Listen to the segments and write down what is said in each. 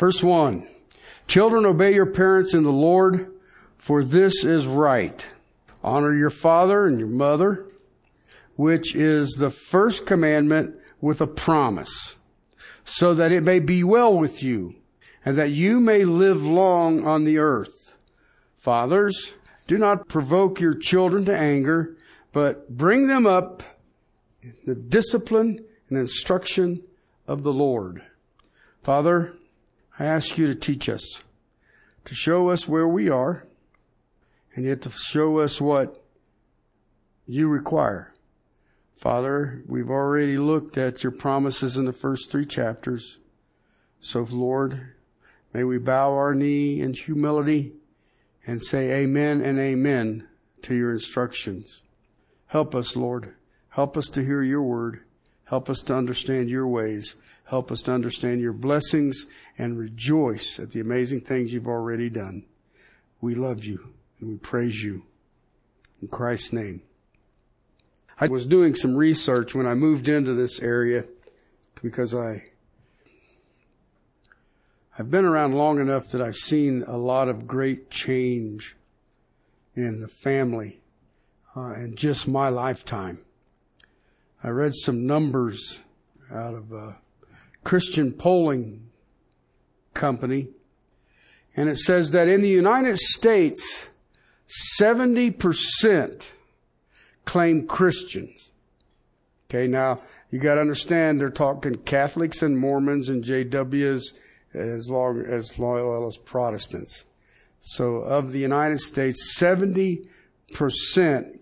Verse 1. Children, obey your parents in the Lord, for this is right. Honor your father and your mother, which is the first commandment with a promise, so that it may be well with you, and that you may live long on the earth. Fathers, do not provoke your children to anger, but bring them up in the discipline and instruction of the Lord. Father, I ask you to teach us, to show us where we are, and yet to show us what you require. Father, we've already looked at your promises in the first three chapters. So, Lord, may we bow our knee in humility and say amen and amen to your instructions. Help us, Lord. Help us to hear your word. Help us to understand your ways. Help us to understand your blessings and rejoice at the amazing things you've already done. We love you and we praise you. In Christ's name. I was doing some research when I moved into this area because I I've been around long enough that I've seen a lot of great change in the family uh, in just my lifetime. I read some numbers out of a Christian polling company, and it says that in the United States, 70% claim Christians. Okay, now you got to understand they're talking Catholics and Mormons and JWs as long as loyal as Protestants. So of the United States, 70%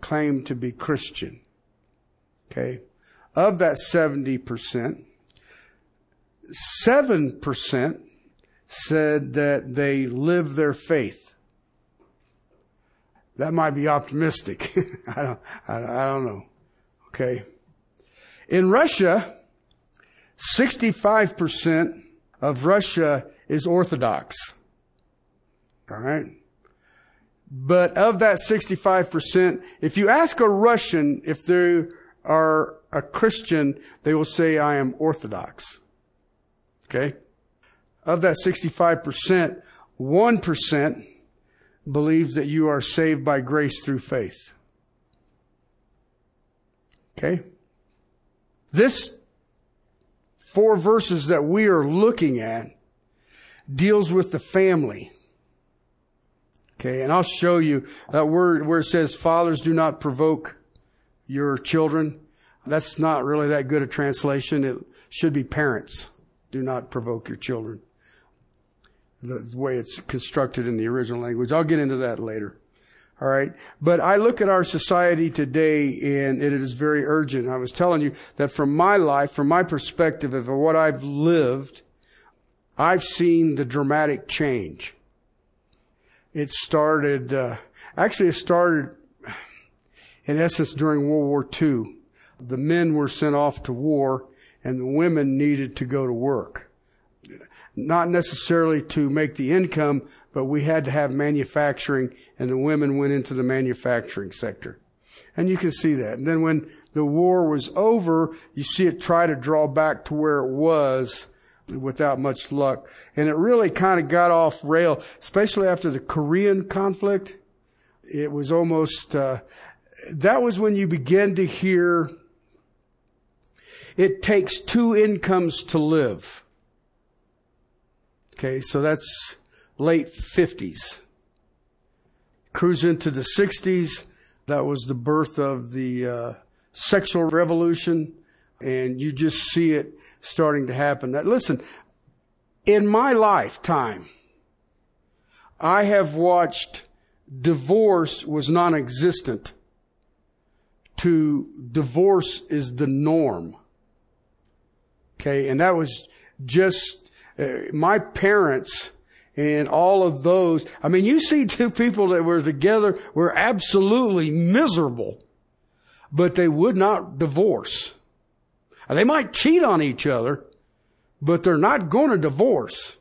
claim to be Christian. Okay. Of that 70%, 7% said that they live their faith. That might be optimistic. I don't, I, I don't know. Okay. In Russia, 65% of Russia is Orthodox. All right. But of that 65%, if you ask a Russian if they are a Christian, they will say, I am Orthodox. Okay. Of that 65%, 1% believes that you are saved by grace through faith. Okay? This four verses that we are looking at deals with the family. Okay, and I'll show you that word where it says, fathers do not provoke your children. That's not really that good a translation. It should be parents do not provoke your children. The way it's constructed in the original language. I'll get into that later. All right. But I look at our society today and it is very urgent. I was telling you that from my life, from my perspective of what I've lived, I've seen the dramatic change. It started, uh, actually it started in essence during World War II. The men were sent off to war and the women needed to go to work. Not necessarily to make the income, but we had to have manufacturing and the women went into the manufacturing sector. And you can see that. And then when the war was over, you see it try to draw back to where it was without much luck. And it really kind of got off rail, especially after the Korean conflict. It was almost, uh, that was when you begin to hear it takes two incomes to live. Okay, so that's late 50s. Cruise into the 60s. That was the birth of the uh, sexual revolution. And you just see it starting to happen. Listen, in my lifetime, I have watched divorce was non-existent to divorce is the norm. Okay. And that was just uh, my parents and all of those. I mean, you see two people that were together were absolutely miserable, but they would not divorce. They might cheat on each other, but they're not going to divorce.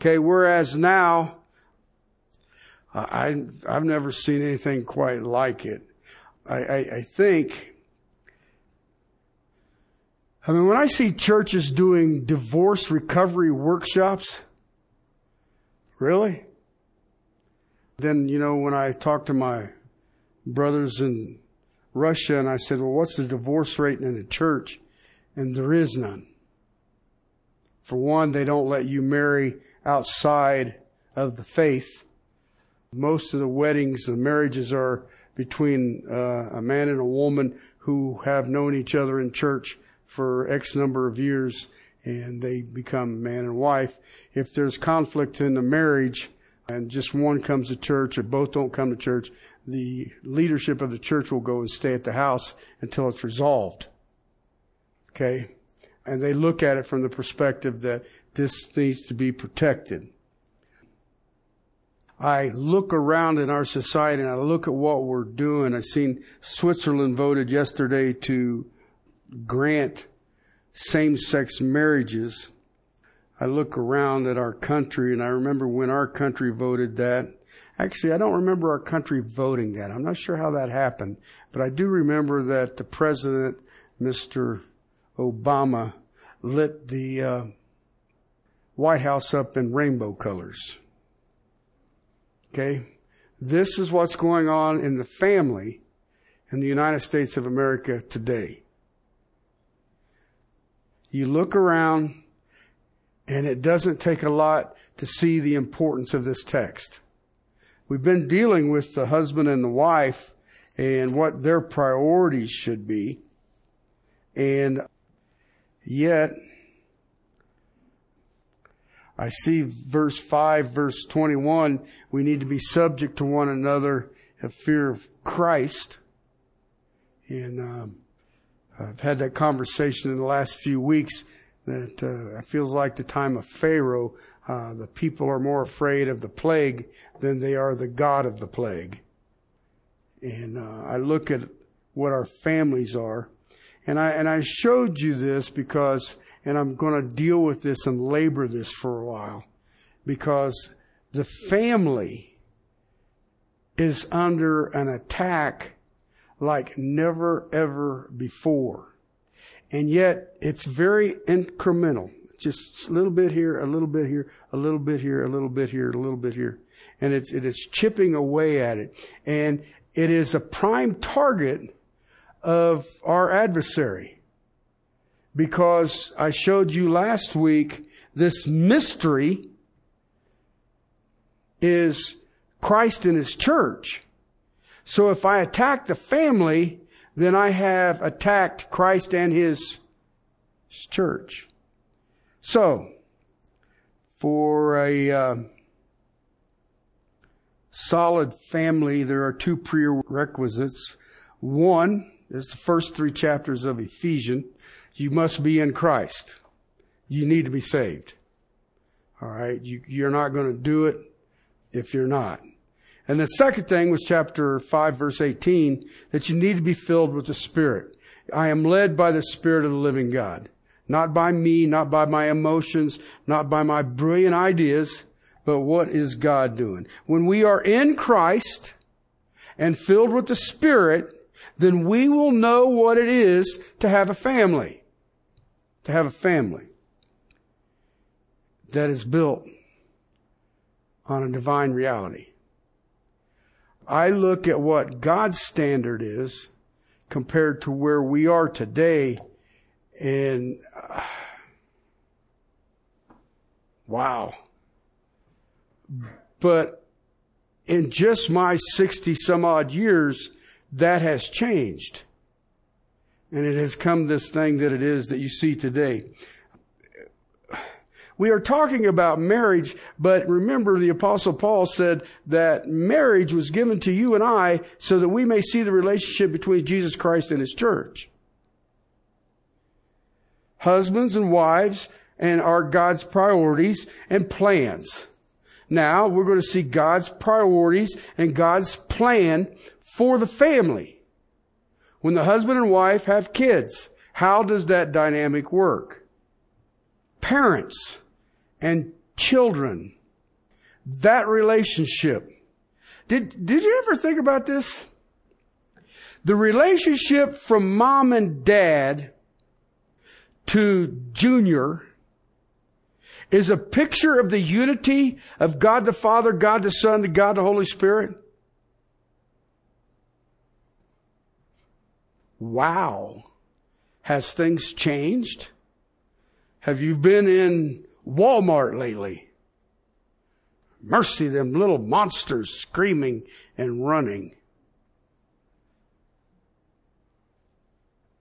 Okay. Whereas now, I, I've never seen anything quite like it. I, I, I think, I mean, when I see churches doing divorce recovery workshops, Really? Then, you know, when I talked to my brothers in Russia and I said, well, what's the divorce rate in the church? And there is none. For one, they don't let you marry outside of the faith. Most of the weddings, the marriages are between uh, a man and a woman who have known each other in church for X number of years and they become man and wife. If there's conflict in the marriage and just one comes to church or both don't come to church, the leadership of the church will go and stay at the house until it's resolved. Okay? And they look at it from the perspective that this needs to be protected. I look around in our society and I look at what we're doing. I've seen Switzerland voted yesterday to grant same sex marriages. I look around at our country and I remember when our country voted that. Actually, I don't remember our country voting that. I'm not sure how that happened, but I do remember that the president, Mr. Obama, lit the uh, White House up in rainbow colors. Okay? This is what's going on in the family in the United States of America today. You look around and it doesn't take a lot to see the importance of this text. We've been dealing with the husband and the wife and what their priorities should be. And yet, I see verse 5, verse 21, we need to be subject to one another in fear of Christ. And um, I've had that conversation in the last few weeks that uh, it feels like the time of Pharaoh. Uh, the people are more afraid of the plague than they are the God of the plague. And uh, I look at what our families are, and I and I showed you this because, and I'm going to deal with this and labor this for a while, because the family is under an attack like never ever before. And yet it's very incremental. Just a little bit here, a little bit here, a little bit here, a little bit here, a little bit here. And it's, it is chipping away at it. And it is a prime target of our adversary. Because I showed you last week this mystery is Christ and His church. So if I attack the family, then I have attacked Christ and His church. So, for a uh, solid family, there are two prerequisites. One is the first three chapters of Ephesians. You must be in Christ. You need to be saved. All right. You, you're not going to do it if you're not. And the second thing was chapter 5 verse 18, that you need to be filled with the Spirit. I am led by the Spirit of the living God. Not by me, not by my emotions, not by my brilliant ideas, but what is God doing? When we are in Christ and filled with the Spirit, then we will know what it is to have a family. To have a family that is built on a divine reality. I look at what God's standard is compared to where we are today and uh, wow. But in just my 60 some odd years, that has changed. And it has come this thing that it is that you see today. We are talking about marriage, but remember the apostle Paul said that marriage was given to you and I so that we may see the relationship between Jesus Christ and his church. Husbands and wives and are God's priorities and plans. Now we're going to see God's priorities and God's plan for the family. When the husband and wife have kids, how does that dynamic work? Parents and children. That relationship. Did, did you ever think about this? The relationship from mom and dad to junior is a picture of the unity of God the Father, God the Son, and God the Holy Spirit? Wow. Has things changed? Have you been in Walmart lately? Mercy, them little monsters screaming and running.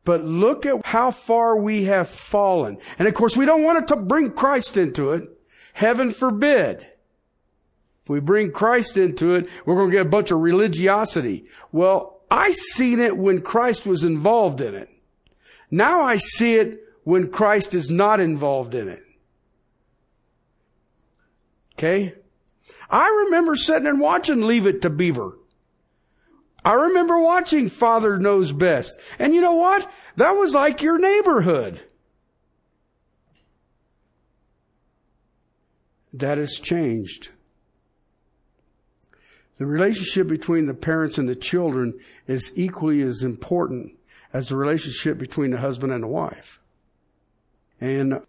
But look at how far we have fallen. And of course, we don't want to bring Christ into it. Heaven forbid. If we bring Christ into it, we're going to get a bunch of religiosity. Well, I seen it when Christ was involved in it. Now I see it when Christ is not involved in it. Okay? I remember sitting and watching Leave It to Beaver. I remember watching Father Knows Best. And you know what? That was like your neighborhood. That has changed. The relationship between the parents and the children is equally as important as the relationship between the husband and the wife. And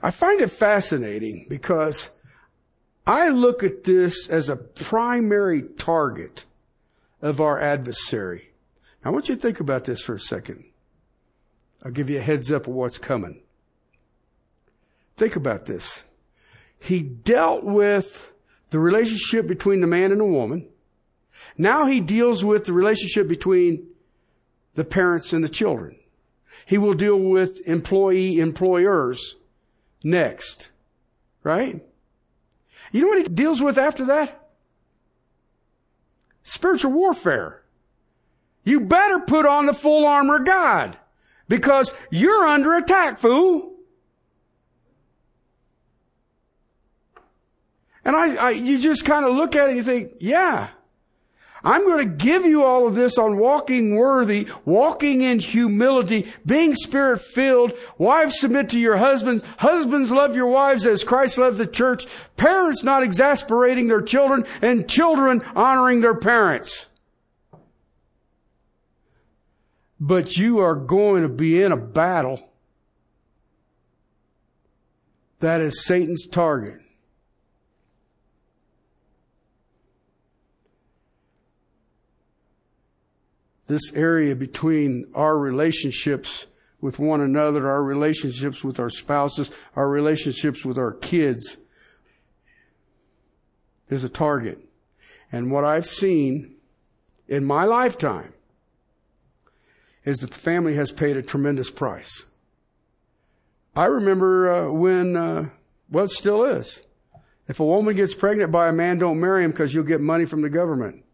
I find it fascinating because I look at this as a primary target of our adversary. Now, I want you to think about this for a second. I'll give you a heads up of what's coming. Think about this. He dealt with the relationship between the man and the woman. Now he deals with the relationship between the parents and the children. He will deal with employee employers next. Right? You know what he deals with after that? Spiritual warfare. You better put on the full armor of God because you're under attack, fool. And I, I you just kind of look at it and you think, yeah, I'm going to give you all of this on walking worthy, walking in humility, being spirit filled. Wives submit to your husbands. Husbands love your wives as Christ loves the church. Parents not exasperating their children and children honoring their parents. But you are going to be in a battle that is Satan's target. This area between our relationships with one another, our relationships with our spouses, our relationships with our kids is a target. And what I've seen in my lifetime is that the family has paid a tremendous price. I remember uh, when, uh, well, it still is. If a woman gets pregnant by a man, don't marry him because you'll get money from the government.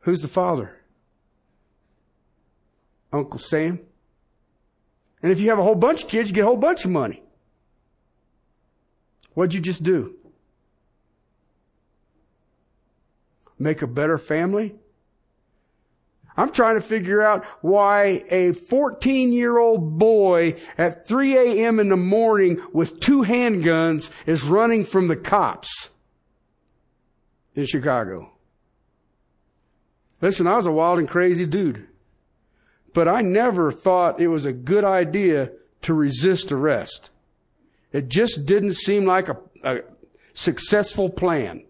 Who's the father? Uncle Sam. And if you have a whole bunch of kids, you get a whole bunch of money. What'd you just do? Make a better family? I'm trying to figure out why a 14 year old boy at 3 a.m. in the morning with two handguns is running from the cops in Chicago. Listen, I was a wild and crazy dude. But I never thought it was a good idea to resist arrest. It just didn't seem like a, a successful plan.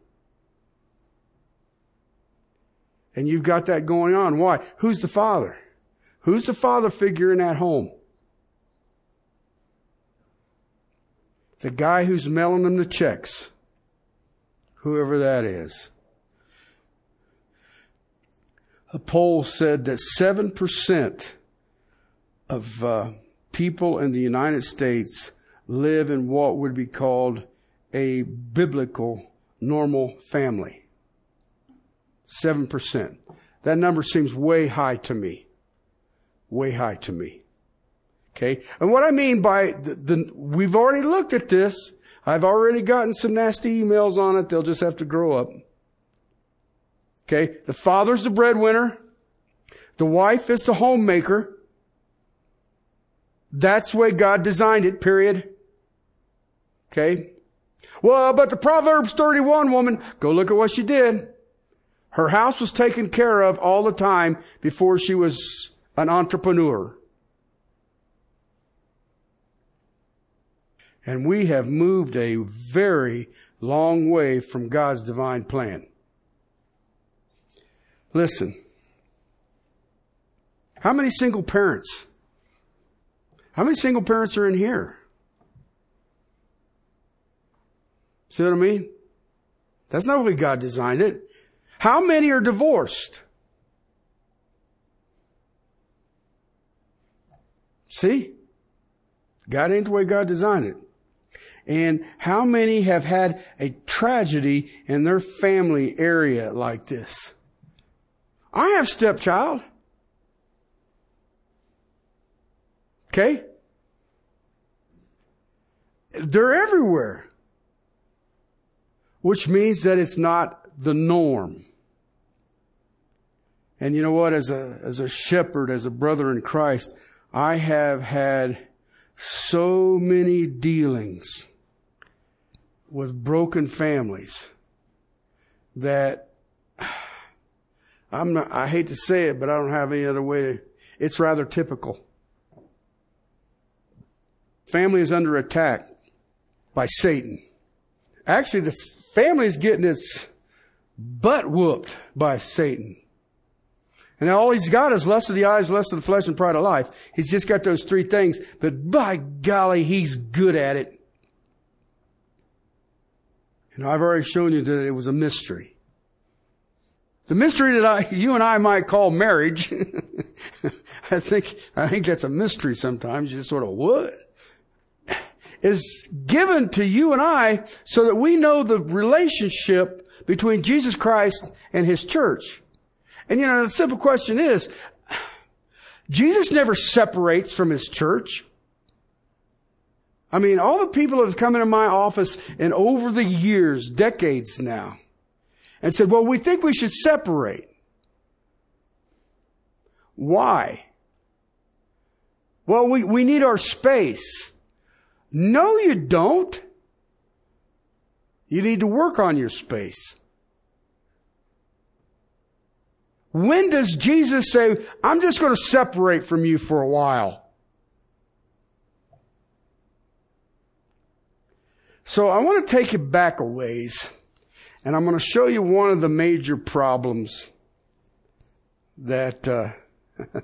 And you've got that going on. Why? Who's the father? Who's the father figure in that home? The guy who's mailing them the checks. Whoever that is a poll said that 7% of uh, people in the United States live in what would be called a biblical normal family. 7%. That number seems way high to me. Way high to me. Okay. And what I mean by the, the, we've already looked at this. I've already gotten some nasty emails on it. They'll just have to grow up. Okay. The father's the breadwinner. The wife is the homemaker. That's the way God designed it, period. Okay. Well, but the Proverbs 31 woman, go look at what she did. Her house was taken care of all the time before she was an entrepreneur. And we have moved a very long way from God's divine plan. Listen. How many single parents? How many single parents are in here? See what I mean? That's not the way God designed it. How many are divorced? See? God ain't the way God designed it. And how many have had a tragedy in their family area like this? I have stepchild. Okay? They're everywhere. Which means that it's not the norm. And you know what? As a, as a shepherd, as a brother in Christ, I have had so many dealings with broken families that I'm not, I hate to say it, but I don't have any other way to, it's rather typical. Family is under attack by Satan. Actually, the family is getting its butt whooped by Satan. And all he's got is lust of the eyes, lust of the flesh, and pride of life. He's just got those three things, but by golly, he's good at it. And I've already shown you that it was a mystery. The mystery that I, you and I might call marriage, I think, I think that's a mystery sometimes. You just sort of, what? Is given to you and I so that we know the relationship between Jesus Christ and His church. And you know, the simple question is, Jesus never separates from his church. I mean, all the people that have come into my office and over the years, decades now, and said, well, we think we should separate. Why? Well, we, we need our space. No, you don't. You need to work on your space. When does Jesus say, I'm just going to separate from you for a while? So I want to take you back a ways, and I'm going to show you one of the major problems that uh,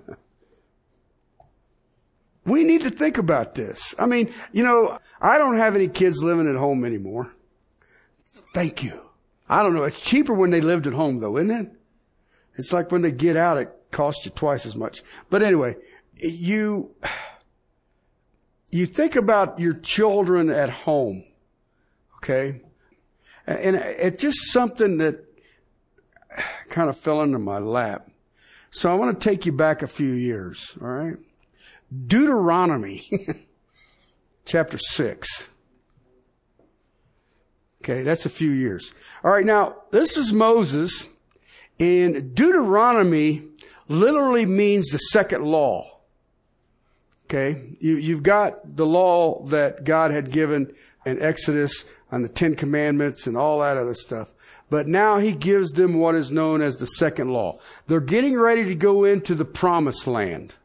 we need to think about this. I mean, you know, I don't have any kids living at home anymore. Thank you. I don't know. It's cheaper when they lived at home, though, isn't it? It's like when they get out, it costs you twice as much. But anyway, you, you think about your children at home, okay? And it's just something that kind of fell into my lap. So I want to take you back a few years, all right? Deuteronomy chapter 6. Okay, that's a few years. All right, now, this is Moses and Deuteronomy literally means the second law. Okay. You, you've got the law that God had given in Exodus and the Ten Commandments and all that other stuff. But now he gives them what is known as the second law. They're getting ready to go into the promised land.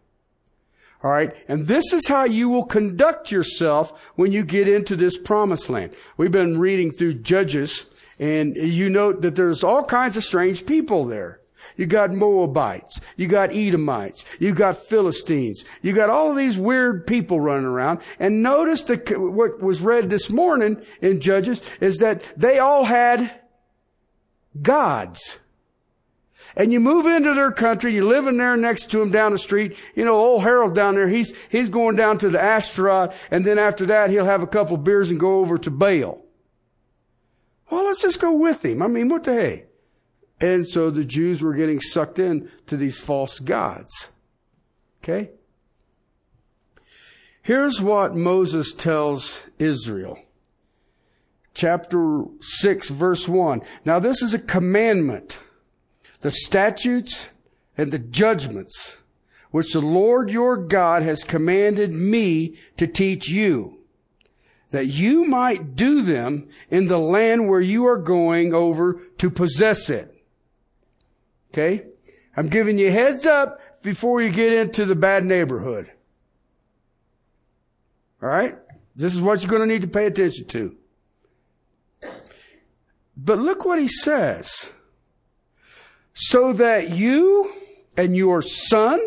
All right. And this is how you will conduct yourself when you get into this promised land. We've been reading through Judges and you note that there's all kinds of strange people there. You got Moabites. You got Edomites. You got Philistines. You got all these weird people running around. And notice that what was read this morning in Judges is that they all had gods. And you move into their country, you live in there next to them down the street. You know, old Harold down there, he's, he's going down to the Ashtaroth, and then after that, he'll have a couple of beers and go over to Baal. Well, let's just go with him. I mean, what the hey? And so the Jews were getting sucked in to these false gods. Okay? Here's what Moses tells Israel. Chapter 6, verse 1. Now, this is a commandment. The statutes and the judgments which the Lord your God has commanded me to teach you that you might do them in the land where you are going over to possess it. Okay? I'm giving you heads up before you get into the bad neighborhood. Alright? This is what you're going to need to pay attention to. But look what he says. So that you and your son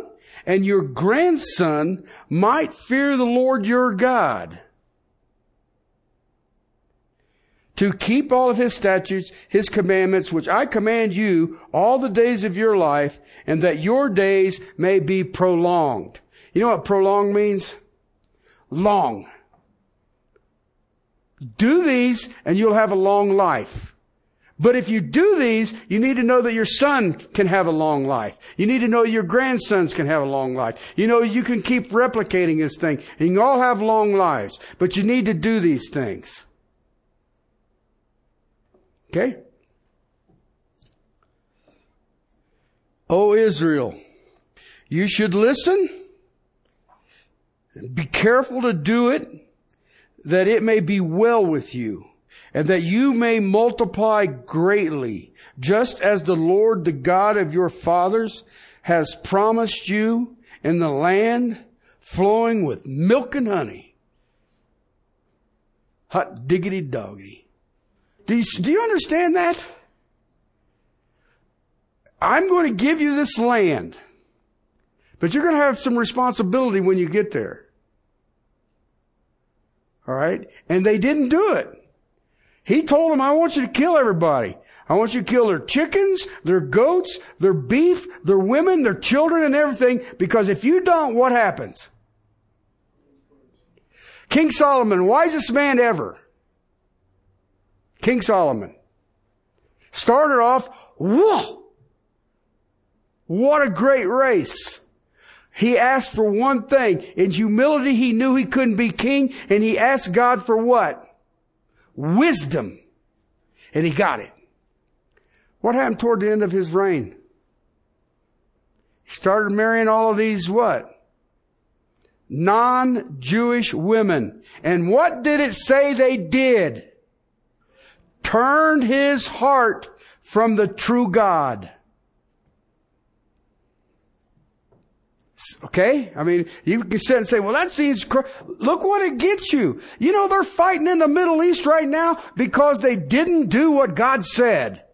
and your grandson might fear the Lord your God to keep all of his statutes, his commandments, which I command you all the days of your life, and that your days may be prolonged. You know what prolonged means? Long. Do these and you'll have a long life. But if you do these, you need to know that your son can have a long life. You need to know your grandsons can have a long life. You know, you can keep replicating this thing and you all have long lives, but you need to do these things. Okay? O Israel, you should listen. And be careful to do it that it may be well with you and that you may multiply greatly, just as the Lord, the God of your fathers, has promised you in the land flowing with milk and honey. Hot diggity doggy. Do you, do you understand that? I'm going to give you this land, but you're going to have some responsibility when you get there. All right? And they didn't do it. He told them, I want you to kill everybody. I want you to kill their chickens, their goats, their beef, their women, their children, and everything, because if you don't, what happens? King Solomon, wisest man ever. King Solomon. Started off, whoa! What a great race. He asked for one thing. In humility, he knew he couldn't be king, and he asked God for what? Wisdom. And he got it. What happened toward the end of his reign? He started marrying all of these what? Non-Jewish women. And what did it say they did? Turned his heart from the true God. Okay? I mean, you can sit and say, well, that seems, cr-. look what it gets you. You know, they're fighting in the Middle East right now because they didn't do what God said.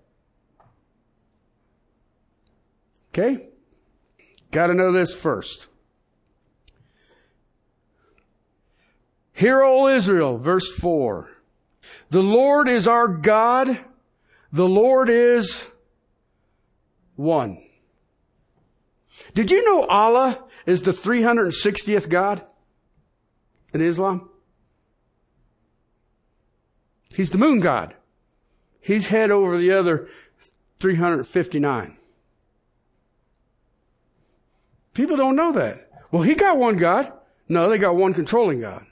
Okay? Gotta know this first. Hear, O Israel, verse 4. The Lord is our God. The Lord is one. Did you know Allah is the 360th God in Islam? He's the moon God. He's head over the other 359. People don't know that. Well, he got one God. No, they got one controlling God.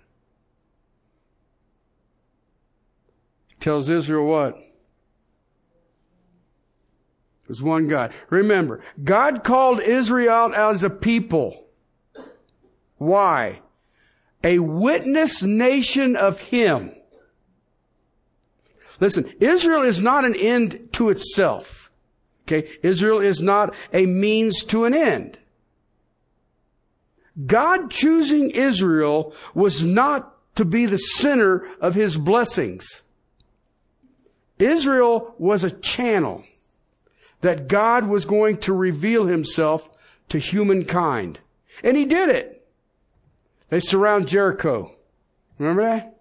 Tells Israel what? There's one God. Remember, God called Israel as a people. Why? A witness nation of Him. Listen, Israel is not an end to itself. Okay? Israel is not a means to an end. God choosing Israel was not to be the center of His blessings. Israel was a channel that God was going to reveal himself to humankind. And he did it. They surround Jericho. Remember that?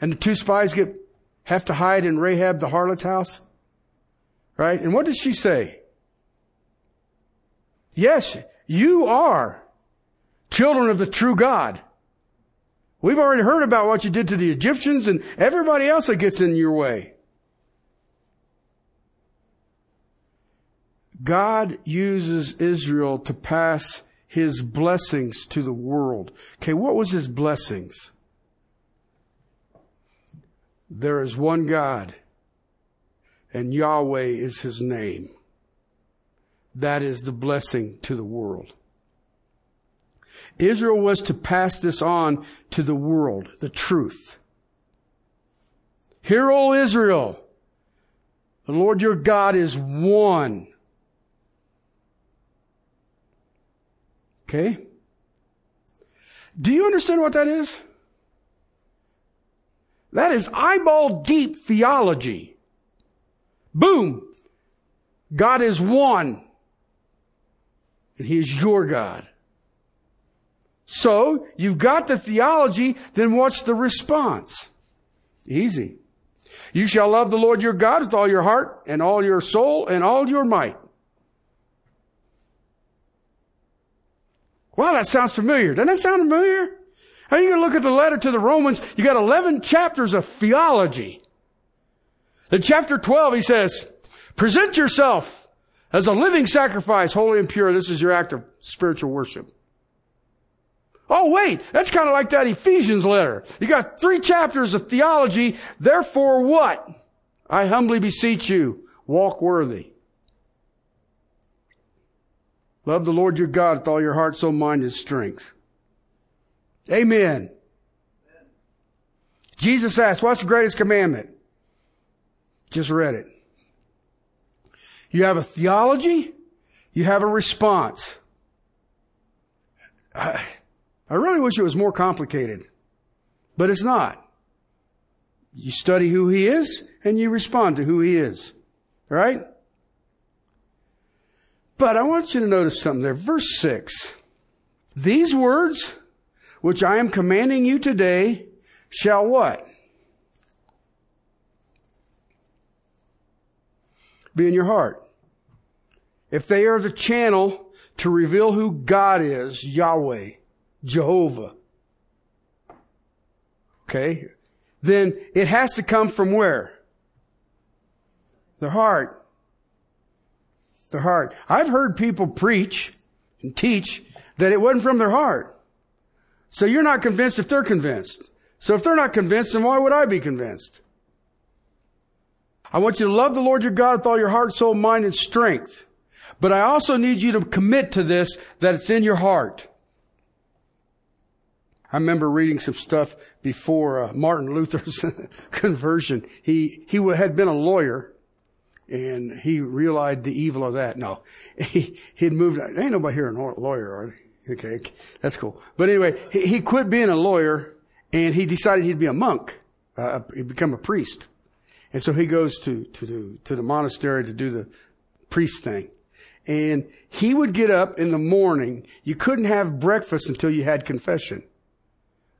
And the two spies get, have to hide in Rahab the harlot's house. Right? And what does she say? Yes, you are children of the true God. We've already heard about what you did to the Egyptians and everybody else that gets in your way. God uses Israel to pass his blessings to the world. Okay, what was his blessings? There is one God, and Yahweh is his name. That is the blessing to the world. Israel was to pass this on to the world, the truth. Hear, O Israel, the Lord your God is one. Okay? Do you understand what that is? That is eyeball deep theology. Boom. God is one. And He is your God. So, you've got the theology, then what's the response? Easy. You shall love the Lord your God with all your heart and all your soul and all your might. Wow, that sounds familiar. Doesn't that sound familiar? How are you going to look at the letter to the Romans? You got 11 chapters of theology. In chapter 12, he says, present yourself as a living sacrifice, holy and pure. This is your act of spiritual worship. Oh, wait, that's kind of like that Ephesians letter. You got three chapters of theology. Therefore, what? I humbly beseech you, walk worthy. Love the Lord your God with all your heart, soul, mind, and strength. Amen. Jesus asked, what's the greatest commandment? Just read it. You have a theology, you have a response. I really wish it was more complicated, but it's not. You study who he is and you respond to who he is. Right? But I want you to notice something there. Verse 6. These words, which I am commanding you today, shall what? Be in your heart. If they are the channel to reveal who God is, Yahweh, Jehovah, okay, then it has to come from where? The heart their heart. I've heard people preach and teach that it wasn't from their heart. So you're not convinced if they're convinced. So if they're not convinced, then why would I be convinced? I want you to love the Lord your God with all your heart, soul, mind, and strength. But I also need you to commit to this that it's in your heart. I remember reading some stuff before uh, Martin Luther's conversion. He he had been a lawyer and he realized the evil of that. No, he, he'd moved, ain't nobody here a lawyer, are they? Okay, that's cool. But anyway, he, he quit being a lawyer and he decided he'd be a monk, uh, he'd become a priest. And so he goes to, to, to the monastery to do the priest thing. And he would get up in the morning. You couldn't have breakfast until you had confession.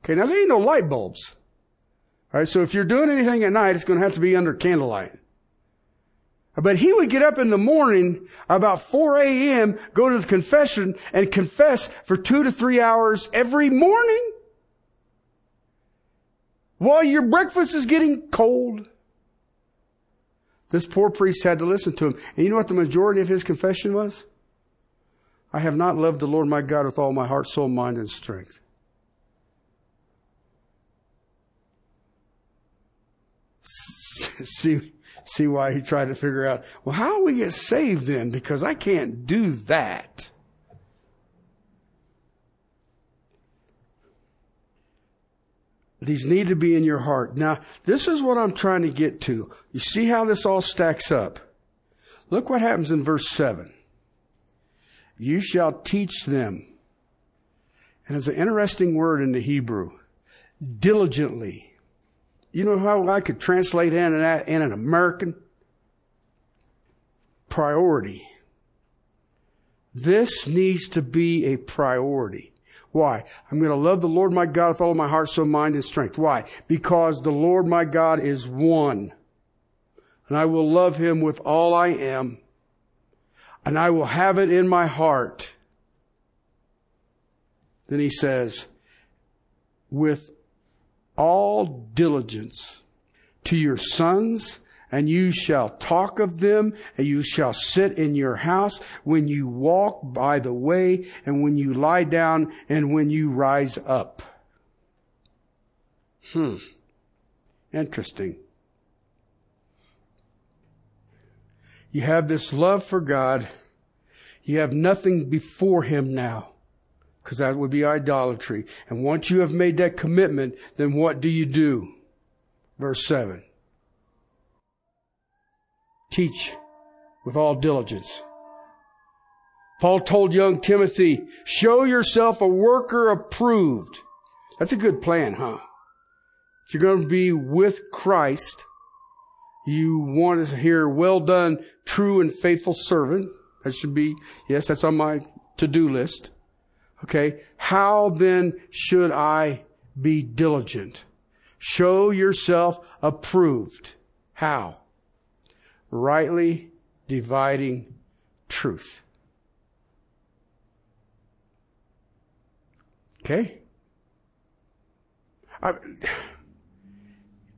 Okay, now there ain't no light bulbs. All right, so if you're doing anything at night, it's going to have to be under candlelight. But he would get up in the morning about 4 a.m., go to the confession and confess for two to three hours every morning while your breakfast is getting cold. This poor priest had to listen to him. And you know what the majority of his confession was? I have not loved the Lord my God with all my heart, soul, mind, and strength. See, see why he tried to figure out, well, how we get saved then? Because I can't do that. These need to be in your heart. Now, this is what I'm trying to get to. You see how this all stacks up? Look what happens in verse 7. You shall teach them. And it's an interesting word in the Hebrew. Diligently you know how I could translate in an, in an American? Priority. This needs to be a priority. Why? I'm going to love the Lord my God with all my heart, soul, mind, and strength. Why? Because the Lord my God is one. And I will love him with all I am. And I will have it in my heart. Then he says, with all diligence to your sons, and you shall talk of them, and you shall sit in your house when you walk by the way, and when you lie down, and when you rise up. Hmm. Interesting. You have this love for God. You have nothing before Him now because that would be idolatry. And once you have made that commitment, then what do you do? Verse 7. Teach with all diligence. Paul told young Timothy, show yourself a worker approved. That's a good plan, huh? If you're going to be with Christ, you want to hear, well done, true and faithful servant. That should be, yes, that's on my to-do list. Okay. How then should I be diligent? Show yourself approved. How? Rightly dividing truth. Okay? I,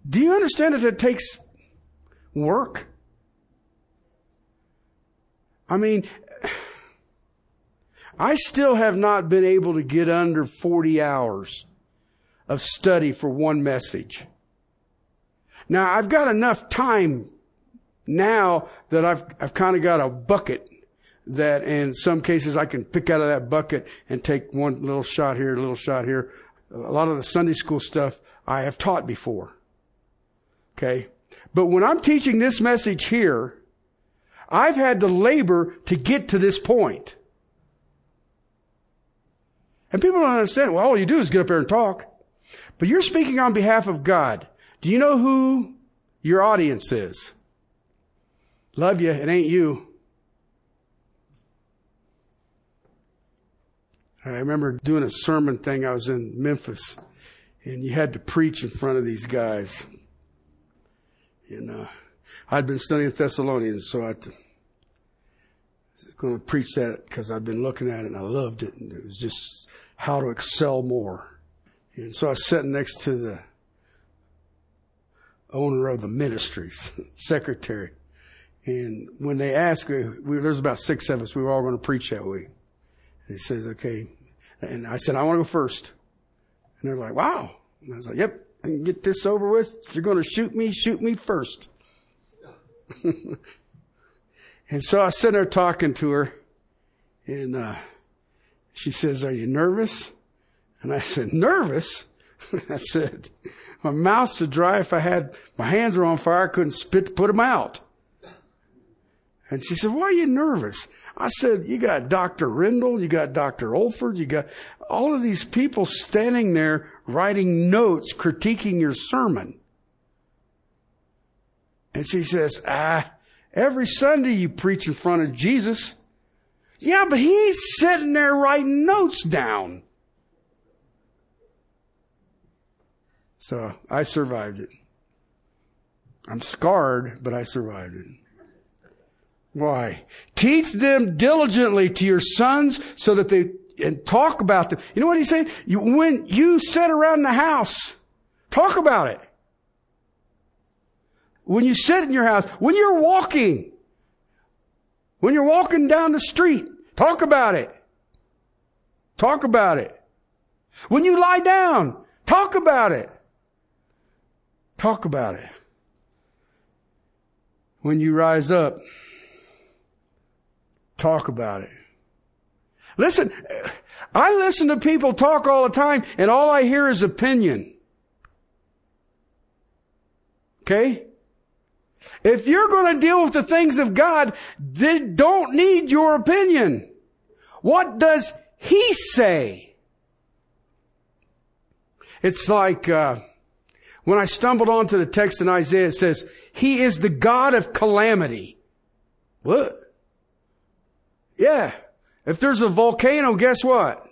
do you understand that it takes work? I mean, I still have not been able to get under 40 hours of study for one message. Now I've got enough time now that I've, I've kind of got a bucket that in some cases I can pick out of that bucket and take one little shot here, a little shot here. A lot of the Sunday school stuff I have taught before. Okay. But when I'm teaching this message here, I've had to labor to get to this point. And people don't understand, well, all you do is get up there and talk. But you're speaking on behalf of God. Do you know who your audience is? Love you, it ain't you. I remember doing a sermon thing. I was in Memphis, and you had to preach in front of these guys. And uh, I'd been studying Thessalonians, so I was going to preach that because I've been looking at it and I loved it, and it was just how to excel more. And so I sat next to the owner of the ministries, secretary. And when they asked, we, there's about six of us, we were all going to preach that week. And he says, okay. And I said, I want to go first. And they're like, wow. And I was like, yep, I can get this over with. If you're going to shoot me, shoot me first. and so I sitting there talking to her and, uh, she says, are you nervous? And I said, nervous? I said, my mouth's so dry if I had, my hands were on fire, I couldn't spit to put them out. And she said, why are you nervous? I said, you got Dr. Rendall, you got Dr. Olford, you got all of these people standing there writing notes, critiquing your sermon. And she says, ah, every Sunday you preach in front of Jesus. Yeah, but he's sitting there writing notes down. So I survived it. I'm scarred, but I survived it. Why? Teach them diligently to your sons so that they, and talk about them. You know what he's saying? You, when you sit around the house, talk about it. When you sit in your house, when you're walking, when you're walking down the street, talk about it. Talk about it. When you lie down, talk about it. Talk about it. When you rise up, talk about it. Listen, I listen to people talk all the time and all I hear is opinion. Okay? If you're going to deal with the things of God, they don't need your opinion. What does He say? It's like, uh, when I stumbled onto the text in Isaiah, it says, He is the God of calamity. What? Yeah. If there's a volcano, guess what?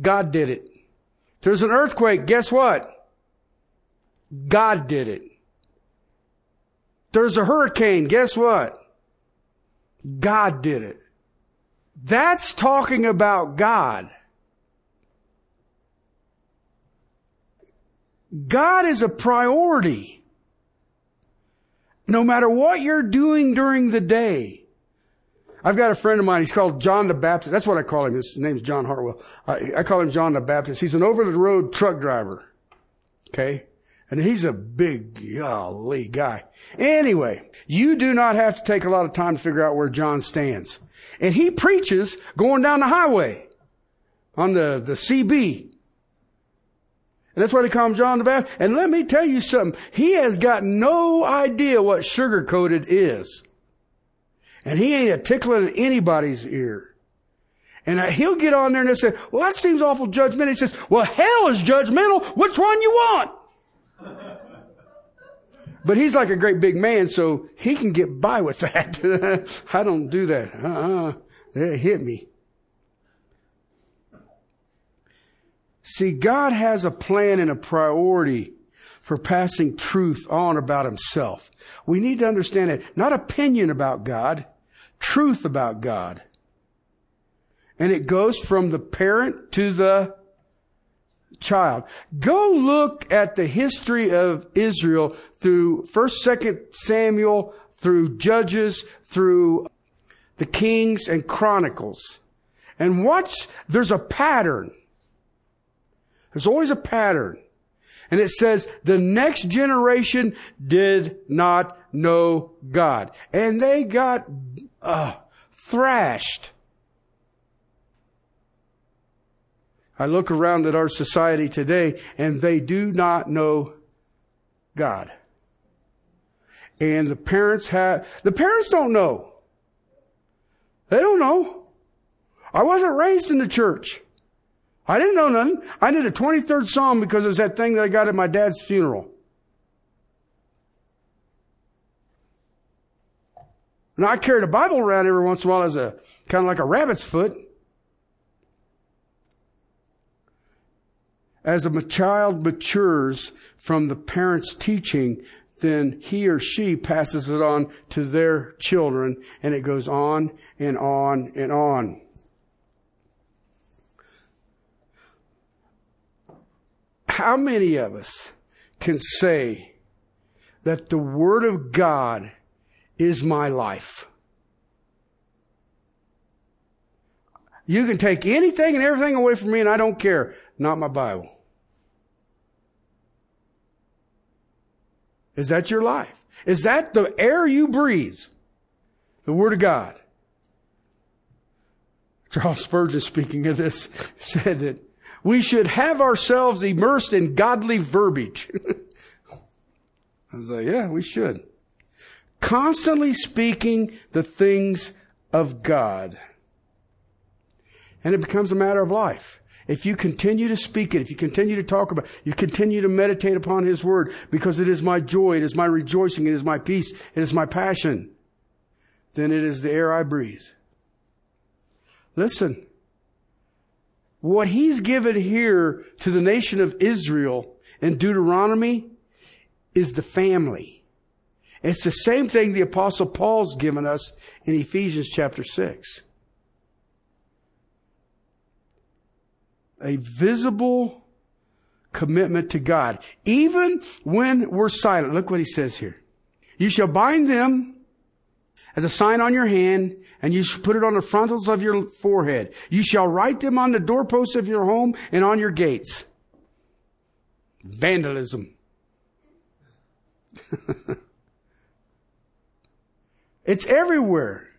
God did it. If there's an earthquake, guess what? God did it. There's a hurricane, guess what? God did it. That's talking about God. God is a priority. No matter what you're doing during the day. I've got a friend of mine, he's called John the Baptist. That's what I call him. His name's John Hartwell. I, I call him John the Baptist. He's an over the road truck driver. Okay? And he's a big, golly guy. Anyway, you do not have to take a lot of time to figure out where John stands. And he preaches going down the highway on the, the CB. And that's why they call him John the Baptist. And let me tell you something. He has got no idea what sugar coated is. And he ain't a tickling anybody's ear. And he'll get on there and he'll say, well, that seems awful judgmental. He says, well, hell is judgmental. Which one you want? But he's like a great big man, so he can get by with that. I don't do that. Uh-uh. It hit me. See, God has a plan and a priority for passing truth on about himself. We need to understand it. Not opinion about God, truth about God. And it goes from the parent to the child. Go look at the history of Israel through 1st, 2nd Samuel, through Judges, through the Kings and Chronicles. And watch, there's a pattern. There's always a pattern. And it says the next generation did not know God. And they got uh, thrashed. I look around at our society today and they do not know God. And the parents have, the parents don't know. They don't know. I wasn't raised in the church. I didn't know nothing. I knew the 23rd Psalm because it was that thing that I got at my dad's funeral. And I carried a Bible around every once in a while as a kind of like a rabbit's foot. As a child matures from the parent's teaching, then he or she passes it on to their children and it goes on and on and on. How many of us can say that the Word of God is my life? You can take anything and everything away from me and I don't care. Not my Bible. Is that your life? Is that the air you breathe? The Word of God. Charles Spurgeon, speaking of this, said that we should have ourselves immersed in godly verbiage. I was like, yeah, we should. Constantly speaking the things of God. And it becomes a matter of life. If you continue to speak it, if you continue to talk about it, you continue to meditate upon His Word, because it is my joy, it is my rejoicing, it is my peace, it is my passion, then it is the air I breathe. Listen, what He's given here to the nation of Israel in Deuteronomy is the family. It's the same thing the apostle Paul's given us in Ephesians chapter 6. A visible commitment to God. Even when we're silent. Look what he says here. You shall bind them as a sign on your hand, and you shall put it on the frontals of your forehead. You shall write them on the doorposts of your home and on your gates. Vandalism. it's everywhere.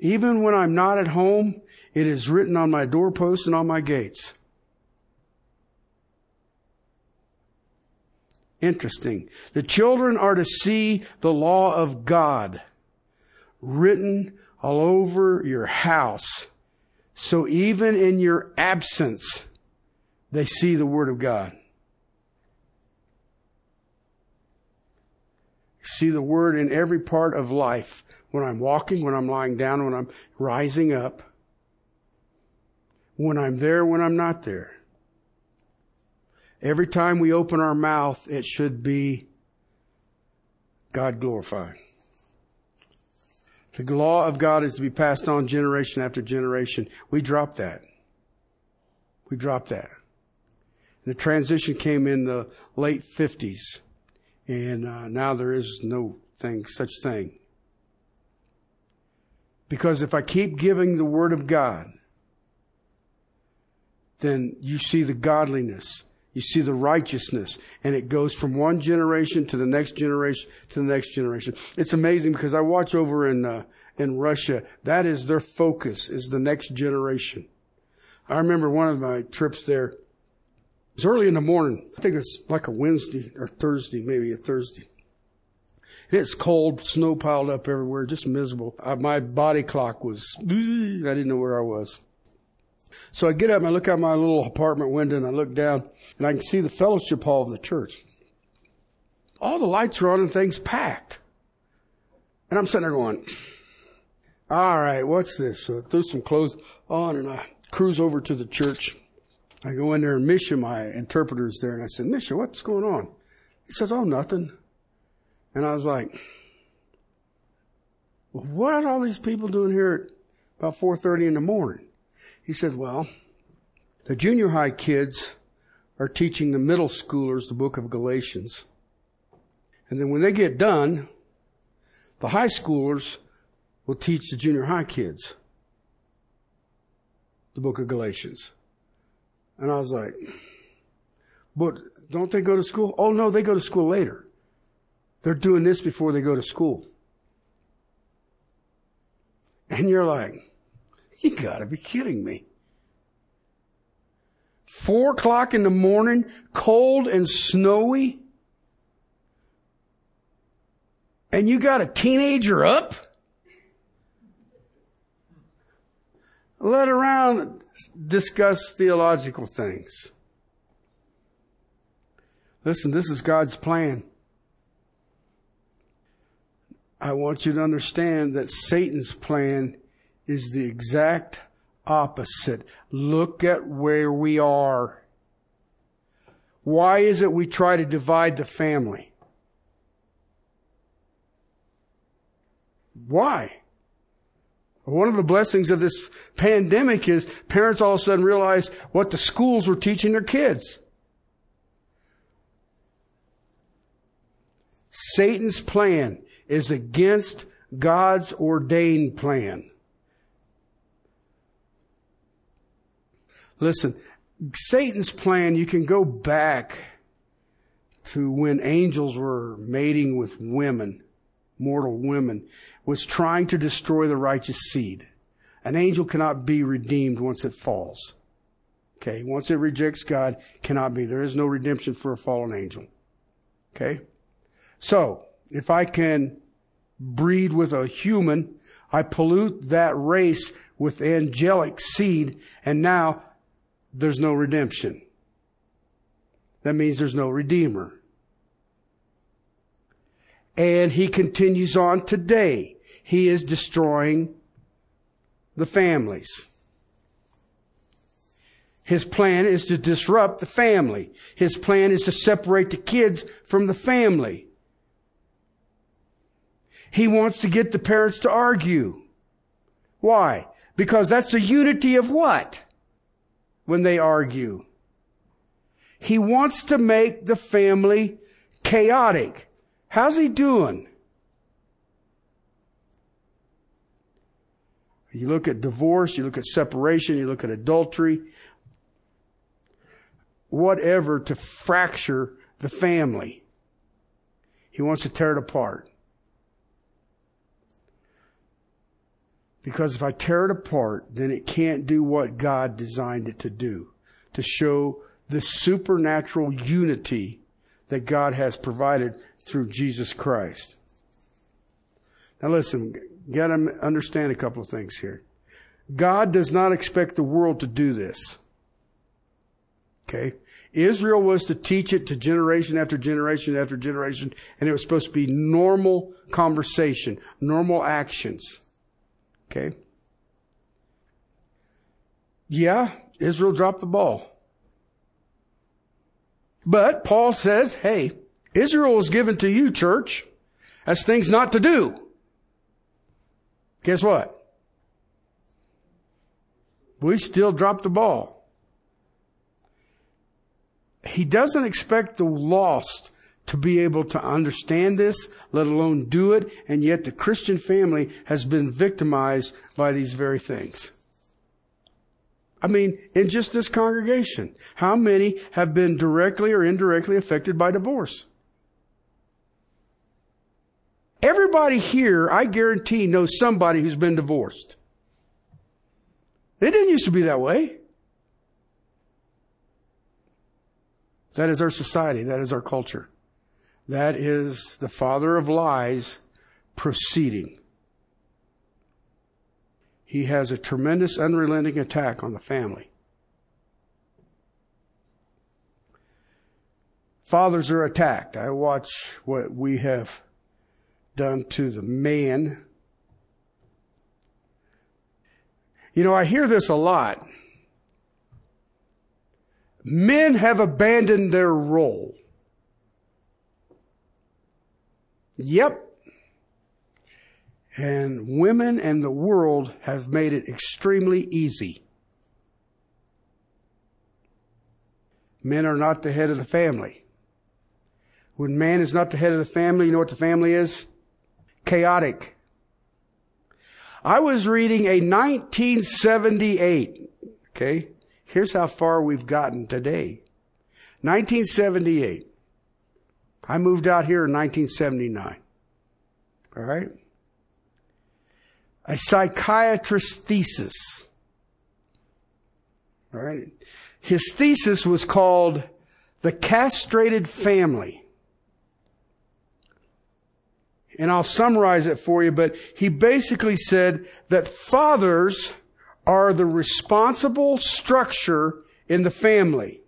Even when I'm not at home, it is written on my doorposts and on my gates. Interesting. The children are to see the law of God written all over your house. So even in your absence, they see the Word of God. See the Word in every part of life when I'm walking, when I'm lying down, when I'm rising up, when I'm there, when I'm not there. Every time we open our mouth, it should be God glorified. The law of God is to be passed on generation after generation. We dropped that. We dropped that. The transition came in the late 50s, and uh, now there is no thing, such thing. Because if I keep giving the Word of God, then you see the godliness, you see the righteousness, and it goes from one generation to the next generation to the next generation. It's amazing because I watch over in uh, in Russia. That is their focus is the next generation. I remember one of my trips there. Was early in the morning. I think it's like a Wednesday or Thursday, maybe a Thursday. It's cold, snow piled up everywhere, just miserable. Uh, my body clock was, I didn't know where I was. So I get up and I look out my little apartment window and I look down and I can see the fellowship hall of the church. All the lights are on and things packed. And I'm sitting there going, all right, what's this? So I threw some clothes on and I cruise over to the church. I go in there and Misha, my interpreter's there, and I said, Misha, what's going on? He says, oh, nothing. And I was like, well, what are all these people doing here at about 4.30 in the morning? He said, well, the junior high kids are teaching the middle schoolers the book of Galatians. And then when they get done, the high schoolers will teach the junior high kids the book of Galatians. And I was like, but don't they go to school? Oh no, they go to school later. They're doing this before they go to school. And you're like, you gotta be kidding me. Four o'clock in the morning, cold and snowy. And you got a teenager up? Let around discuss theological things. Listen, this is God's plan. I want you to understand that Satan's plan is the exact opposite. Look at where we are. Why is it we try to divide the family? Why? One of the blessings of this pandemic is parents all of a sudden realize what the schools were teaching their kids. Satan's plan is against God's ordained plan. Listen, Satan's plan, you can go back to when angels were mating with women, mortal women, was trying to destroy the righteous seed. An angel cannot be redeemed once it falls. Okay, once it rejects God, cannot be. There is no redemption for a fallen angel. Okay? So, if I can breed with a human, I pollute that race with angelic seed, and now there's no redemption. That means there's no redeemer. And he continues on today. He is destroying the families. His plan is to disrupt the family. His plan is to separate the kids from the family. He wants to get the parents to argue. Why? Because that's the unity of what? when they argue. He wants to make the family chaotic. How's he doing? You look at divorce, you look at separation, you look at adultery, whatever to fracture the family. He wants to tear it apart. Because if I tear it apart, then it can't do what God designed it to do to show the supernatural unity that God has provided through Jesus Christ. Now listen, got to understand a couple of things here. God does not expect the world to do this. Okay? Israel was to teach it to generation after generation after generation, and it was supposed to be normal conversation, normal actions. Okay? Yeah, Israel dropped the ball. But Paul says, hey, Israel was given to you, church, as things not to do. Guess what? We still dropped the ball. He doesn't expect the lost to be able to understand this, let alone do it, and yet the Christian family has been victimized by these very things. I mean, in just this congregation, how many have been directly or indirectly affected by divorce? Everybody here, I guarantee, knows somebody who's been divorced. It didn't used to be that way. That is our society. That is our culture. That is the father of lies proceeding. He has a tremendous, unrelenting attack on the family. Fathers are attacked. I watch what we have done to the man. You know, I hear this a lot. Men have abandoned their role. Yep. And women and the world have made it extremely easy. Men are not the head of the family. When man is not the head of the family, you know what the family is? Chaotic. I was reading a 1978, okay? Here's how far we've gotten today. 1978. I moved out here in 1979. All right? A psychiatrist's thesis. All right? His thesis was called The Castrated Family. And I'll summarize it for you, but he basically said that fathers are the responsible structure in the family.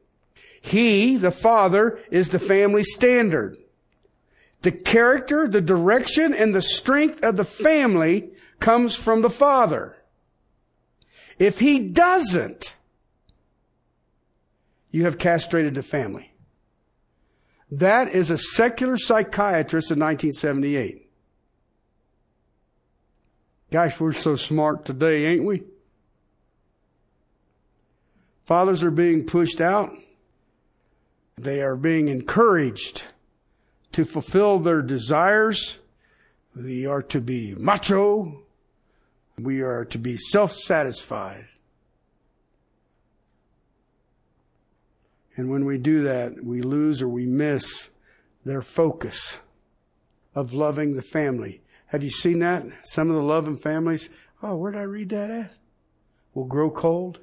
He, the father, is the family standard. The character, the direction, and the strength of the family comes from the father. If he doesn't, you have castrated the family. That is a secular psychiatrist in 1978. Gosh, we're so smart today, ain't we? Fathers are being pushed out. They are being encouraged to fulfill their desires. We are to be macho. We are to be self-satisfied. And when we do that, we lose or we miss their focus of loving the family. Have you seen that? Some of the loving families, oh, where did I read that at? Will grow cold.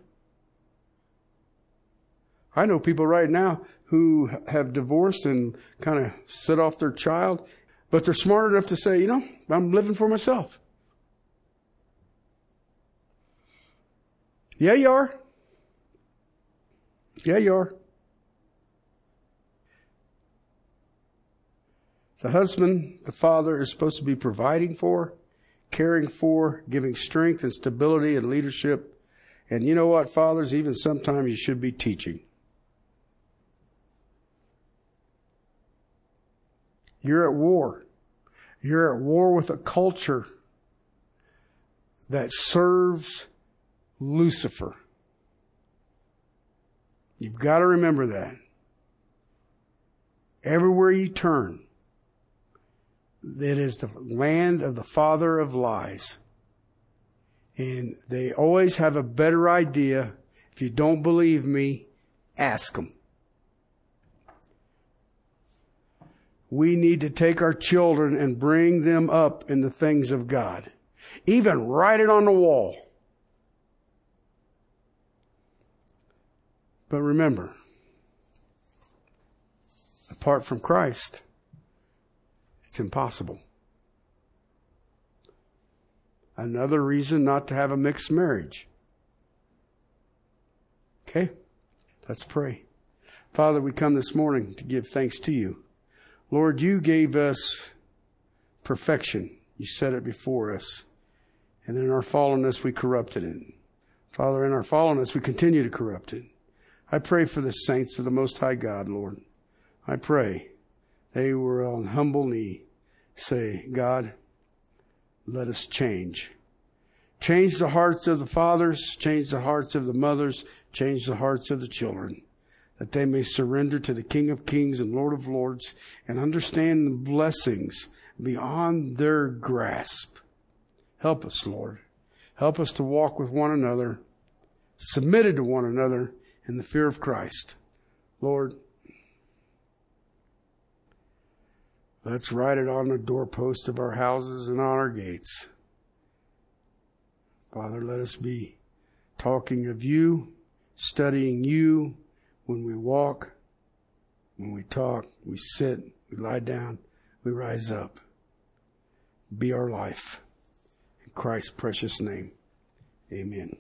I know people right now who have divorced and kind of set off their child, but they're smart enough to say, you know, I'm living for myself. Yeah, you are. Yeah, you are. The husband, the father, is supposed to be providing for, caring for, giving strength and stability and leadership. And you know what, fathers? Even sometimes you should be teaching. You're at war. You're at war with a culture that serves Lucifer. You've got to remember that. Everywhere you turn, it is the land of the father of lies. And they always have a better idea. If you don't believe me, ask them. we need to take our children and bring them up in the things of God. Even write it on the wall. But remember, apart from Christ, it's impossible. Another reason not to have a mixed marriage. Okay? Let's pray. Father, we come this morning to give thanks to you. Lord, you gave us perfection. You set it before us. And in our fallenness, we corrupted it. Father, in our fallenness, we continue to corrupt it. I pray for the saints of the Most High God, Lord. I pray they were on humble knee say, God, let us change. Change the hearts of the fathers, change the hearts of the mothers, change the hearts of the children that they may surrender to the King of Kings and Lord of Lords and understand the blessings beyond their grasp. Help us, Lord. Help us to walk with one another, submitted to one another in the fear of Christ. Lord, let's write it on the doorposts of our houses and on our gates. Father, let us be talking of you, studying you, when we walk, when we talk, we sit, We lie down. We rise up. Be our life. In Christ's precious name. Amen.